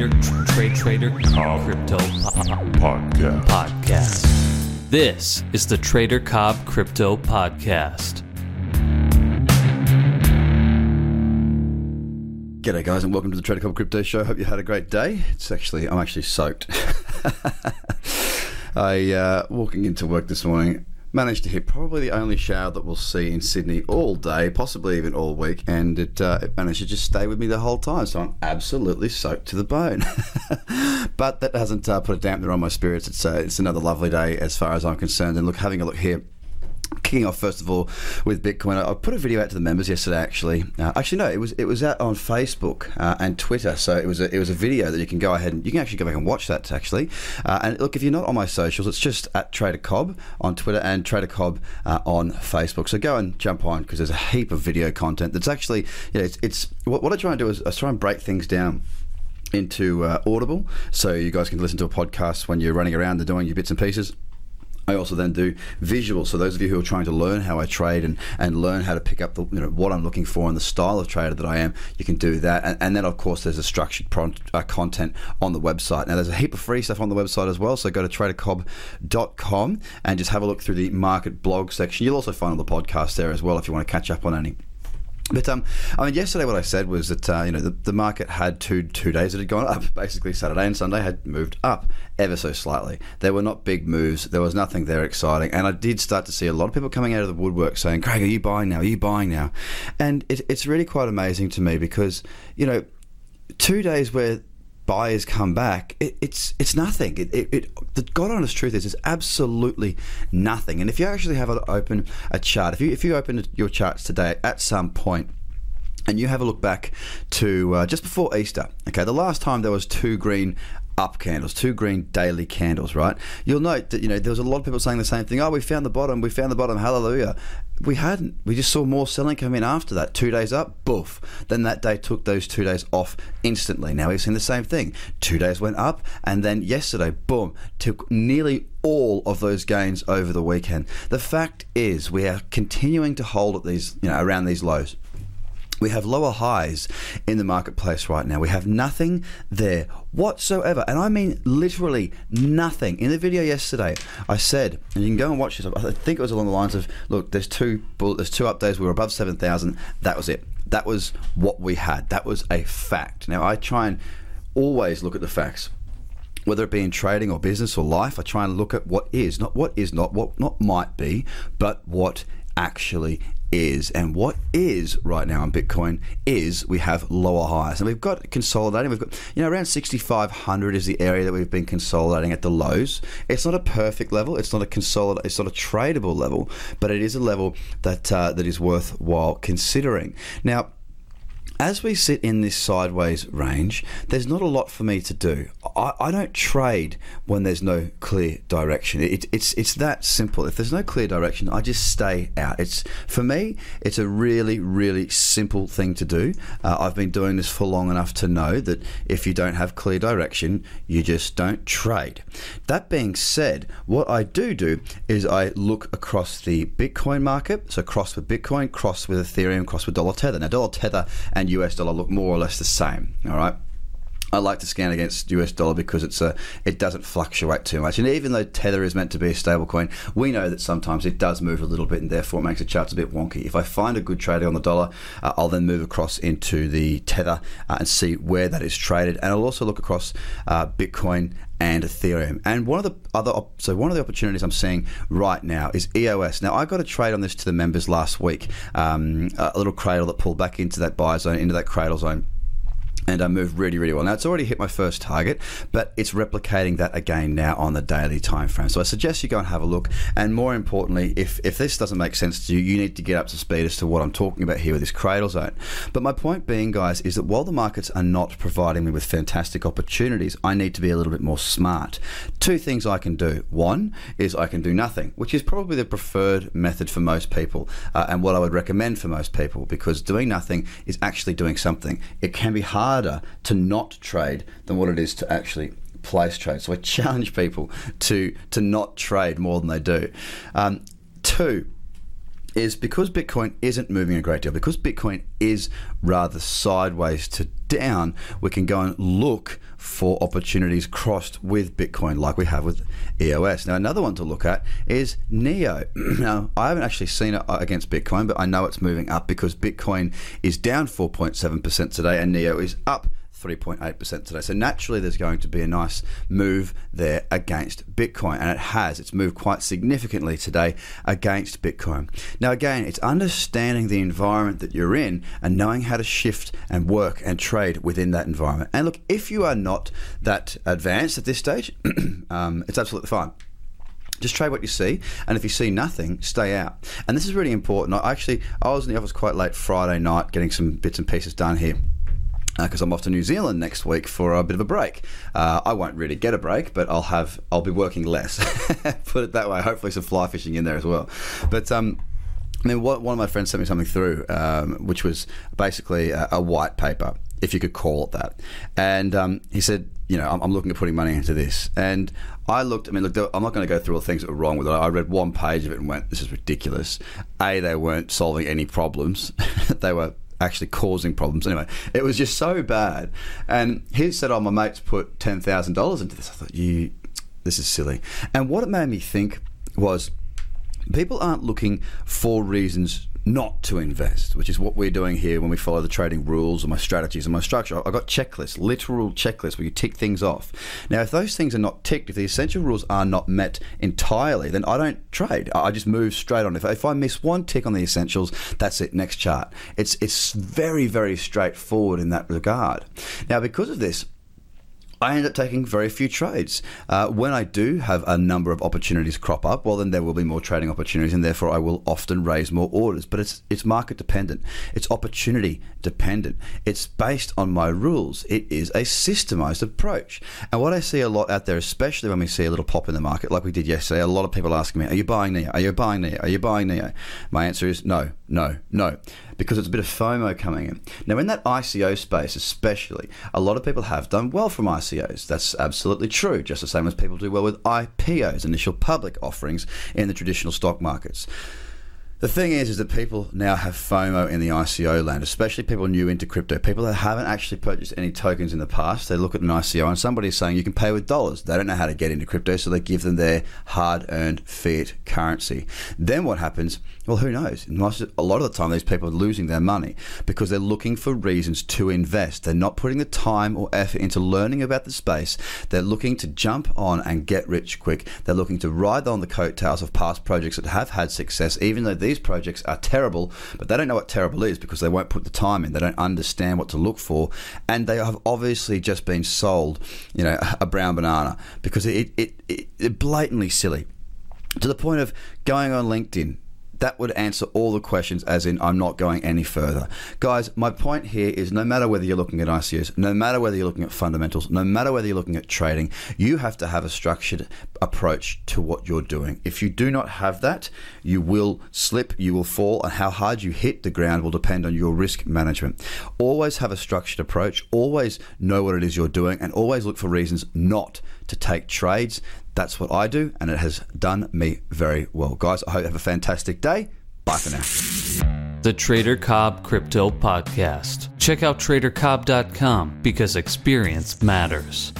Trader, tr- Trade Trader, Cobb Crypto po- Podcast. Podcast. This is the Trader Cobb Crypto Podcast. G'day, guys, and welcome to the Trader Cobb Crypto Show. Hope you had a great day. It's actually, I'm actually soaked. I uh, walking into work this morning managed to hit probably the only shower that we'll see in Sydney all day, possibly even all week, and it, uh, it managed to just stay with me the whole time. So I'm absolutely soaked to the bone. but that hasn't uh, put a dampener on my spirits. It's uh, it's another lovely day as far as I'm concerned. And look, having a look here. Kicking off first of all with Bitcoin, I put a video out to the members yesterday. Actually, uh, actually no, it was it was out on Facebook uh, and Twitter. So it was a, it was a video that you can go ahead and you can actually go back and watch that actually. Uh, and look, if you're not on my socials, it's just at Trader Cobb on Twitter and Trader Cobb uh, on Facebook. So go and jump on because there's a heap of video content that's actually you know it's, it's what, what I try and do is I try and break things down into uh, Audible, so you guys can listen to a podcast when you're running around and doing your bits and pieces. I also then do visuals. So those of you who are trying to learn how I trade and, and learn how to pick up the, you know, what I'm looking for and the style of trader that I am, you can do that. And, and then of course there's a structured uh, content on the website. Now there's a heap of free stuff on the website as well. So go to tradercobb.com and just have a look through the market blog section. You'll also find all the podcasts there as well if you want to catch up on any. But um, I mean, yesterday what I said was that uh, you know the, the market had two two days that had gone up. Basically, Saturday and Sunday had moved up ever so slightly. There were not big moves. There was nothing there exciting, and I did start to see a lot of people coming out of the woodwork saying, "Craig, are you buying now? Are you buying now?" And it, it's really quite amazing to me because you know, two days where buyers come back, it, it's it's nothing. It, it, it, the God honest truth is, it's absolutely nothing. And if you actually have a, open a chart, if you if you open your charts today at some. And you have a look back to uh, just before Easter. Okay, the last time there was two green up candles, two green daily candles, right? You'll note that you know there was a lot of people saying the same thing. Oh, we found the bottom. We found the bottom. Hallelujah. We hadn't. We just saw more selling come in after that. Two days up, boof. Then that day took those two days off instantly. Now we've seen the same thing. Two days went up, and then yesterday, boom, took nearly all of those gains over the weekend. The fact is, we are continuing to hold at these, you know, around these lows. We have lower highs in the marketplace right now. We have nothing there whatsoever. And I mean literally nothing. In the video yesterday, I said, and you can go and watch this, I think it was along the lines of look, there's two there's two up days, we were above 7,000. That was it. That was what we had. That was a fact. Now, I try and always look at the facts whether it be in trading or business or life, I try and look at what is, not what is not, what not might be, but what actually is. And what is right now on Bitcoin is we have lower highs. And we've got consolidating. We've got, you know, around 6,500 is the area that we've been consolidating at the lows. It's not a perfect level. It's not a consolidate. It's not a tradable level, but it is a level that uh, that is worthwhile considering. Now, as we sit in this sideways range, there's not a lot for me to do. I, I don't trade when there's no clear direction. It, it's it's that simple. If there's no clear direction, I just stay out. It's for me, it's a really really simple thing to do. Uh, I've been doing this for long enough to know that if you don't have clear direction, you just don't trade. That being said, what I do do is I look across the Bitcoin market. So cross with Bitcoin, cross with Ethereum, cross with dollar tether. Now dollar tether and US dollar look more or less the same. All right. I like to scan against US dollar because it's a it doesn't fluctuate too much. And even though Tether is meant to be a stable coin, we know that sometimes it does move a little bit, and therefore it makes the charts a bit wonky. If I find a good trader on the dollar, uh, I'll then move across into the Tether uh, and see where that is traded, and I'll also look across uh, Bitcoin and Ethereum. And one of the other op- so one of the opportunities I'm seeing right now is EOS. Now I got a trade on this to the members last week, um, a little cradle that pulled back into that buy zone, into that cradle zone and I moved really, really well. Now it's already hit my first target, but it's replicating that again now on the daily time frame. So I suggest you go and have a look. And more importantly, if if this doesn't make sense to you, you need to get up to speed as to what I'm talking about here with this cradle zone. But my point being, guys, is that while the markets are not providing me with fantastic opportunities, I need to be a little bit more smart. Two things I can do. One is I can do nothing, which is probably the preferred method for most people, uh, and what I would recommend for most people, because doing nothing is actually doing something. It can be hard harder to not trade than what it is to actually place trade. So I challenge people to to not trade more than they do. Um, two is because Bitcoin isn't moving a great deal, because Bitcoin is rather sideways to down, we can go and look for opportunities crossed with Bitcoin, like we have with EOS. Now, another one to look at is NEO. now, I haven't actually seen it uh, against Bitcoin, but I know it's moving up because Bitcoin is down 4.7% today and NEO is up 3.8% today. So naturally, there's going to be a nice move there against Bitcoin, and it has. It's moved quite significantly today against Bitcoin. Now, again, it's understanding the environment that you're in and knowing how to shift and work and trade within that environment. And look, if you are not that advanced at this stage, um, it's absolutely fine just trade what you see and if you see nothing stay out and this is really important i actually i was in the office quite late friday night getting some bits and pieces done here because uh, I'm off to New Zealand next week for a bit of a break. Uh, I won't really get a break, but I'll have I'll be working less. Put it that way. Hopefully, some fly fishing in there as well. But um, I mean, one of my friends sent me something through, um, which was basically a, a, white paper, if you could call it that. And um, he said, you know, I'm, I'm, looking at putting money into this. And I looked, I mean, look, I'm not going to go through all the things that were wrong with it. I read one page of it and went, this is ridiculous. A, they weren't solving any problems, they were actually causing problems. Anyway, it was just so bad. And he said, "Oh, my mates put ten thousand dollars into this." I thought, "You, this is silly." And what it made me think was, people aren't looking for reasons not to invest, which is what we're doing here when we follow the trading rules and my strategies and my structure. I've got checklists, literal checklists where you tick things off. Now, if those things are not ticked, if the essential rules are not met entirely, then I don't trade. I just move straight on. If, if I miss one tick on the essentials, that's it, next chart. It's, it's very, very straightforward in that regard. Now, because of this, I end up taking very few trades. Uh, when I do have a number of opportunities crop up, well, then there will be more trading opportunities, and therefore I will often raise more orders. But it's it's market dependent, it's opportunity dependent, it's based on my rules. It is a systemized approach. And what I see a lot out there, especially when we see a little pop in the market, like we did yesterday, a lot of people asking me, "Are you buying Neo? Are you buying Neo? Are you buying Neo?" My answer is no, no, no because it's a bit of FOMO coming in. Now, in that ICO space, especially, a lot of people have done well from ICOs. That's absolutely true, just the same as people do well with IPOs, initial public offerings, in the traditional stock markets. The thing is, is that people now have FOMO in the ICO land, especially people new into crypto. People that haven't actually purchased any tokens in the past, they look at an ICO and somebody's saying you can pay with dollars. They don't know how to get into crypto, so they give them their hard-earned fiat currency. Then what happens? Well, who knows? A lot of the time, these people are losing their money because they're looking for reasons to invest. They're not putting the time or effort into learning about the space. They're looking to jump on and get rich quick. They're looking to ride on the coattails of past projects that have had success, even though these projects are terrible, but they don't know what terrible is because they won't put the time in. They don't understand what to look for, and they have obviously just been sold, you know, a brown banana because it it, it, it blatantly silly to the point of going on LinkedIn that would answer all the questions, as in, I'm not going any further. Guys, my point here is no matter whether you're looking at ICOs, no matter whether you're looking at fundamentals, no matter whether you're looking at trading, you have to have a structured approach to what you're doing. If you do not have that, you will slip, you will fall, and how hard you hit the ground will depend on your risk management. Always have a structured approach, always know what it is you're doing, and always look for reasons not to take trades. That's what I do, and it has done me very well. Guys, I hope you have a fantastic day. Bye for now. The Trader Cobb Crypto Podcast. Check out tradercobb.com because experience matters.